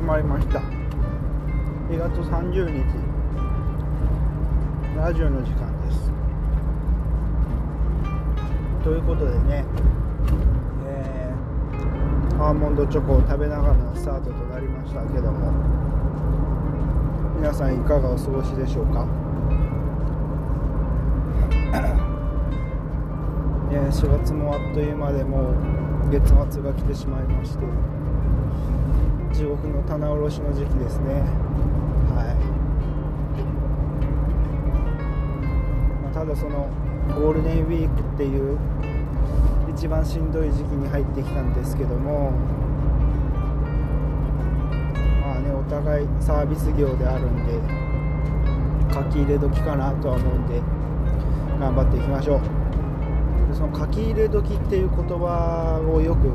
始まりました。2月30日。ラジオの時間です。ということでね、えー、アーモンドチョコを食べながらのスタートとなりましたけども。皆さんいかがお過ごしでしょうか？えー、4月もあっという間でもう月末が来てしまいまして。地獄の棚卸しの時期ですね。はい、まあ、ただそのゴールデンウィークっていう一番しんどい時期に入ってきたんですけどもまあねお互いサービス業であるんで書き入れ時かなとは思うんで頑張っていきましょう。でその書き入れ時っていう言葉をよく、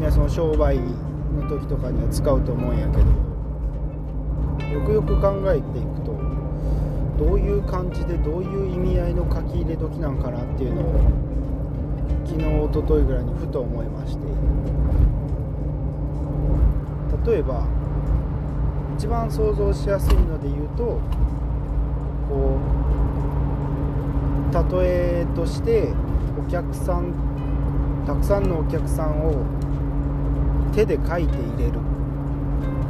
ね、その商売の時とかには使うと思うんやけどよくよく考えていくとどういう感じでどういう意味合いの書き入れ時なんかなっていうのを昨日おとといぐらいにふと思いまして。例えば一番想像しやすいので言うとこう例えとしてお客さんたくさんのお客さんを手で書いて入れる。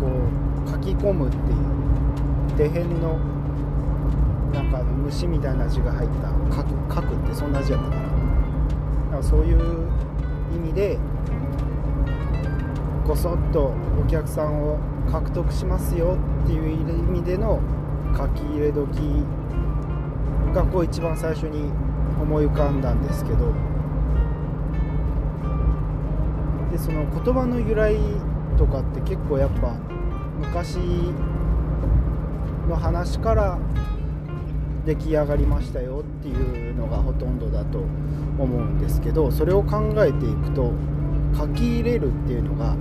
こう書き込むっていう。手辺のなんか虫みたいな字が入った。書く書くってそんな字やったかな。だからそういう意味でこそっとお客さんを獲得しますよっていう意味での書き入れ時がこう一番最初に思い浮かんだんですけど。でその言葉の由来とかって結構やっぱ昔の話から出来上がりましたよっていうのがほとんどだと思うんですけどそれを考えていくと書き入れるっていうのが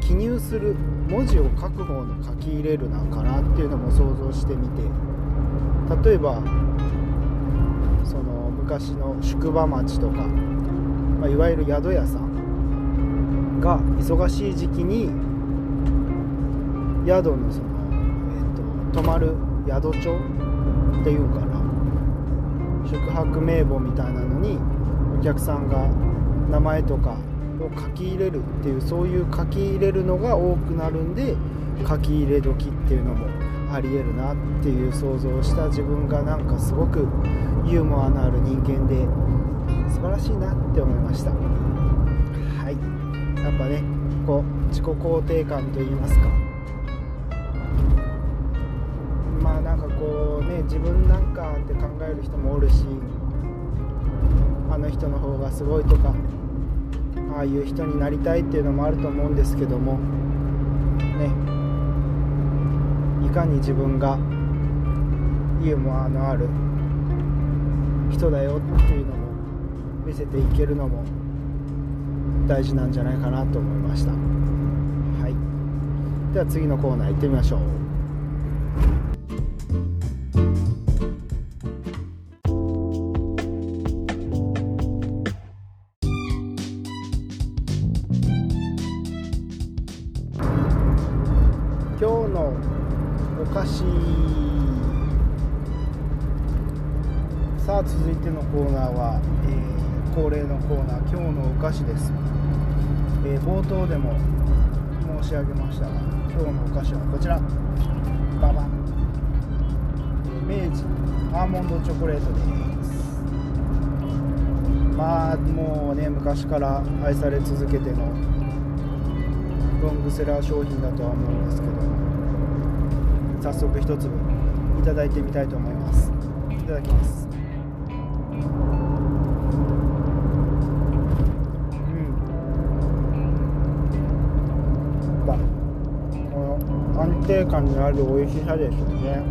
記入する文字を書く方の書き入れるなんかなっていうのも想像してみて例えばその昔の宿場町とか、まあ、いわゆる宿屋さんが忙しい時期に宿のその、えーと、泊まる宿帳っていうかな。宿泊名簿みたいなのにお客さんが名前とかを書き入れるっていうそういう書き入れるのが多くなるんで書き入れ時っていうのもありえるなっていう想像をした自分がなんかすごくユーモアのある人間で素晴らしいなって思いました。やっぱねこう自己肯定感といいますか。まあなんかこうね自分なんかって考える人もおるしあの人の方がすごいとかああいう人になりたいっていうのもあると思うんですけどもね。いかに自分がユーモアのある人だよっていうのも見せていけるのも大事なんじゃないかなと思いました。はい。では次のコーナー行ってみましょう。今日のお菓子。さあ続いてのコーナーは、えー、恒例のコーナー今日のお菓子です、えー、冒頭でも申し上げましたが今日のお菓子はこちら。ババン、えー、明治アーモンドチョコレートです。まあもうね昔から愛され続けてのロングセラー商品だとは思うんですけど早速一粒いただいてみたいと思います。いただきます。安定感のある美味しさですよね。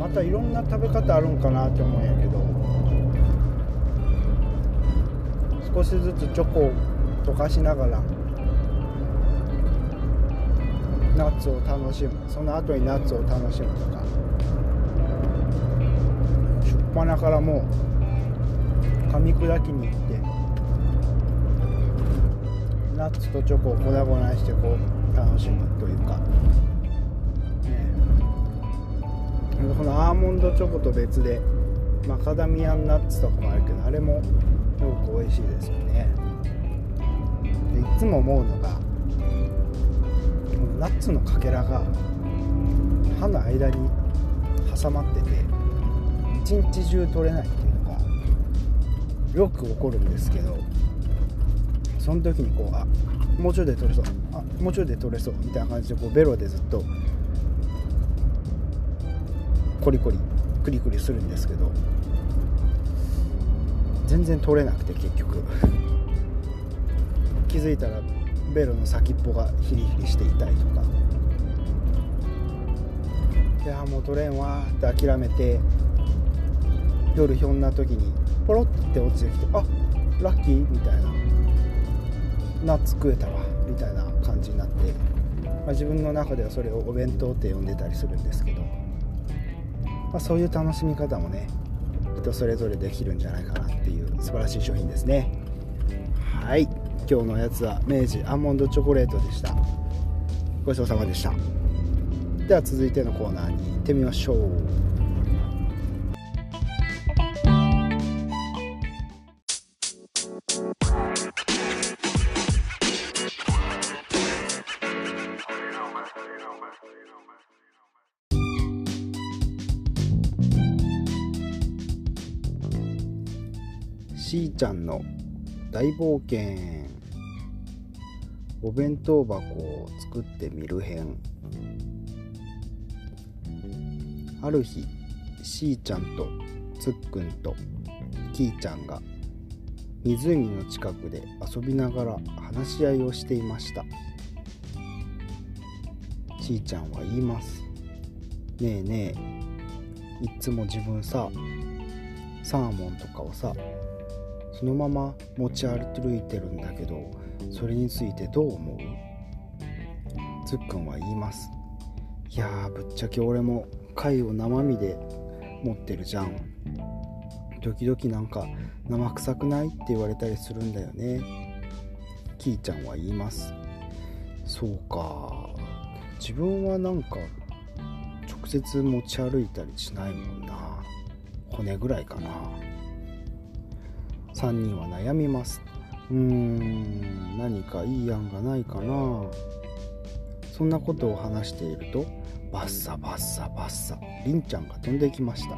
またいろんな食べ方あるんかなって思うんやけど。少しずつチョコを溶かしながらナッツを楽しむ。その後にナッツを楽しむとか。しょっぱなからもう噛み砕きに行って。ナッツとチョコを粉々にしてこう楽しむというか、ね、このアーモンドチョコと別でマカダミアンナッツとかもあるけどあれもすごく美味しいですよね。でいつも思うのがナッツのかけらが歯の間に挟まってて一日中取れないっていうのがよく起こるんですけど。その時にこうあもうちょいで取れそうあもうちょいで取れそうみたいな感じでこうベロでずっとコリコリクリクリするんですけど全然取れなくて結局。気づいたらベロの先っぽがヒリヒリしていたりとか。いやもう取れんわって諦めて夜ひょんな時にポロッて落ちてきてあラッキーみたいな。ナッツ食えたわみたいな感じになって、まあ、自分の中ではそれをお弁当って呼んでたりするんですけど、まあ、そういう楽しみ方もね人それぞれできるんじゃないかなっていう素晴らしい商品ですねはい今日のおやつは明治アーモンドチョコレートでしたごちそうさまでしたでは続いてのコーナーに行ってみましょうちゃんの大冒険。お弁当箱を作ってみる編。ある日しーちゃんとつっくんときーちゃんが湖の近くで遊びながら話し合いをしていました。しーちゃんは言います。ねえねえ。いっつも自分さサーモンとかをさそのまま持ち歩いてるんだけどそれについてどう思う？つっくんは言います。いやーぶっちゃけ俺も貝を生身で持ってるじゃん。時々なんか生臭くない？って言われたりするんだよね。キーちゃんは言います。そうか。自分はなんか直接持ち歩いたりしないもんな。骨ぐらいかな。3人は悩みます。うーん何かいい案がないかな。そんなことを話しているとバッサバッサバッサりんちゃんが飛んできました。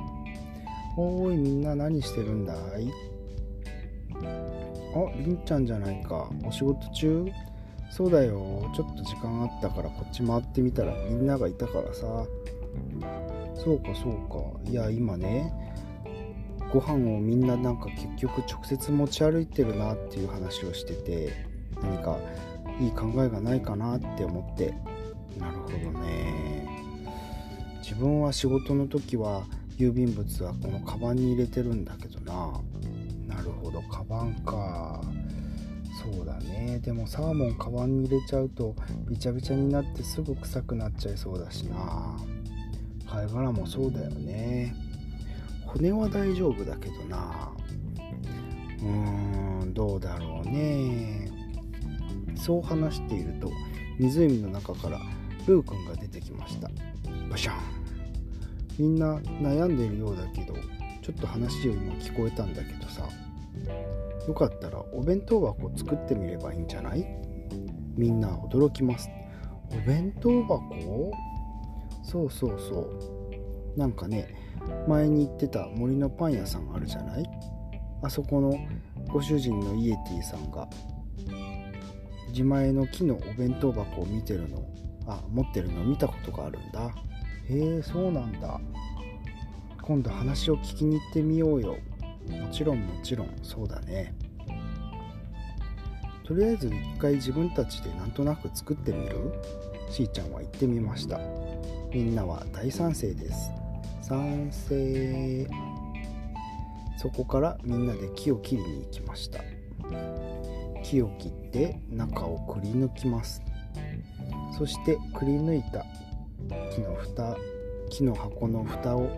おーいみんな何してるんだい？ありんちゃんじゃないか。お仕事中？そうだよ。ちょっと時間あったからこっち回ってみたらみんながいたからさ。そうかそうか。いや今ねご飯をみんななんか結局直接持ち歩いてるなっていう話をしてて何かいい考えがないかなって思って。なるほどね。自分は仕事の時は郵便物はこのカバンに入れてるんだけどな。なるほど。カバンか。そうだね。でもサーモンカバンに入れちゃうとびちゃびちゃになってすぐ臭くなっちゃいそうだしな。貝殻もそうだよね。骨は大丈夫だけどな。うーんどうだろうね。そう話していると湖の中からルーくんが出てきました。バシャン。みんな悩んでいるようだけどちょっと話を今聞こえたんだけどさ。よかったらお弁当箱作ってみればいいんじゃない？みんな驚きます。お弁当箱？そうそうそう。なんかね前に行ってた森のパン屋さんあるじゃない？あそこのご主人のイエティさんが自前の木のお弁当箱を見てるのあ持ってるの見たことがあるんだ。へえそうなんだ。今度話を聞きに行ってみようよ。もちろんもちろん。そうだね。とりあえず一回自分たちでなんとなく作ってみる？しーちゃんは言ってみました。みんなは大賛成です。賛成。そこからみんなで木を切りに行きました。木を切って中をくり抜きます。そしてくり抜いた木の蓋木の箱の蓋を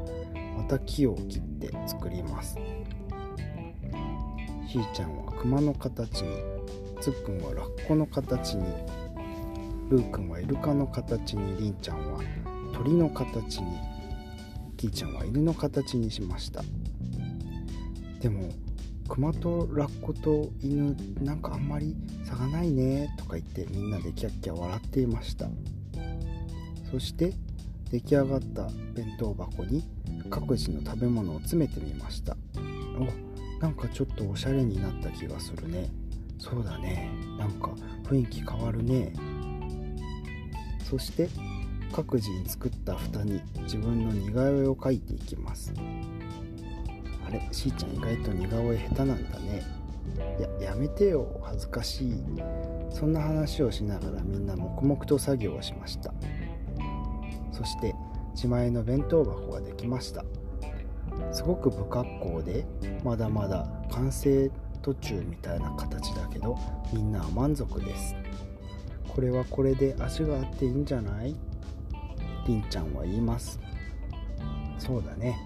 また木を切って作ります。しーちゃんは熊の形につっくんはラッコの形にルーくんはイルカの形にりんちゃんは鳥の形にキーちゃんは犬の形にしました。でもクマとラッコと犬なんかあんまり差がないねとか言ってみんなでキャッキャ笑っていました。そして出来上がった弁当箱に各自の食べ物を詰めてみました。おなんかちょっとおしゃれになった気がするね。そうだね。なんか雰囲気変わるね。そして各自に作った蓋に自分の似顔絵を描いていきます。あれしーちゃん意外と似顔絵下手なんだね。いややめてよ恥ずかしい。そんな話をしながらみんな黙々と作業をしました。そして自前の弁当箱ができました。すごく不格好でまだまだ完成途中みたいな形だけどみんなは満足です。これはこれで足があっていいんじゃない？りんちゃんは言います。そうだね。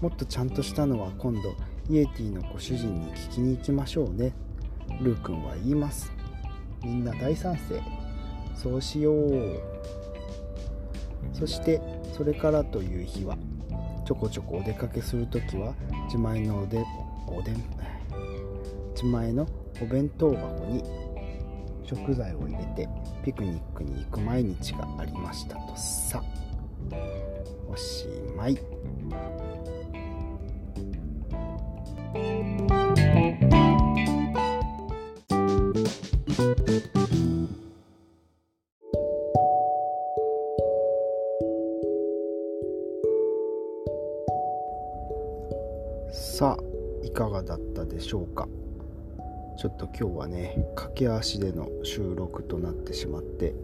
もっとちゃんとしたのは今度イエティのご主人に聞きに行きましょうね。ルーくんは言います。みんな大賛成。そうしよう。そしてそれからという日はちょこちょこお出かけするときは自前のおでおでん 自前のお弁当箱に食材を入れてピクニックに行く毎日がありましたとさ。おしまい。さあいかがだったでしょうか？ちょっと今日はね駆け足での収録となってしまって、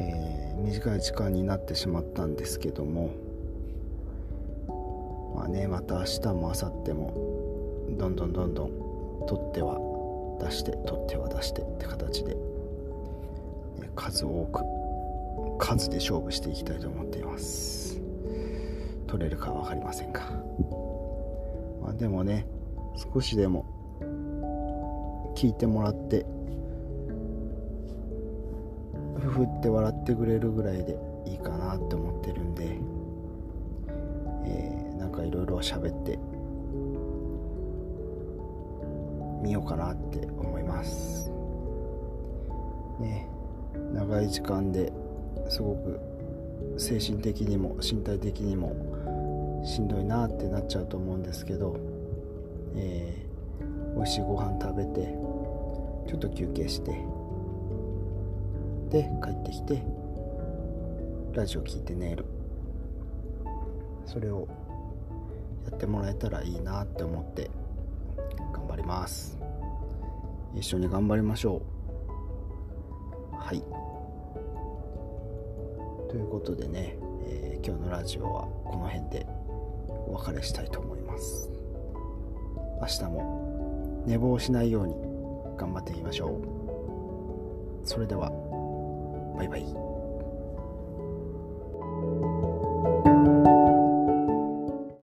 えー、短い時間になってしまったんですけどもまあねまた明日も明後日もどんどんどんどん取っては出して取っては出してって形で、ね、数多く数で勝負していきたいと思っています。取れるか分かりませんが、まあ、でもね少しでも聞いてもらってふふって笑ってくれるぐらいでいいかなって思ってるんで、えー、なんかいろいろ喋ってみようかなって思います。ね長い時間ですごく精神的にも身体的にもしんどいなってなっちゃうと思うんですけど、えー、美味しいご飯食べてちょっと休憩して。で帰ってきてラジオ聞いて寝る。それをやってもらえたらいいなって思って頑張ります。一緒に頑張りましょう。はい。ということでね、えー、今日のラジオはこの辺でお別れしたいと思います。明日も寝坊しないように頑張っていきましょう。それではバイバイ。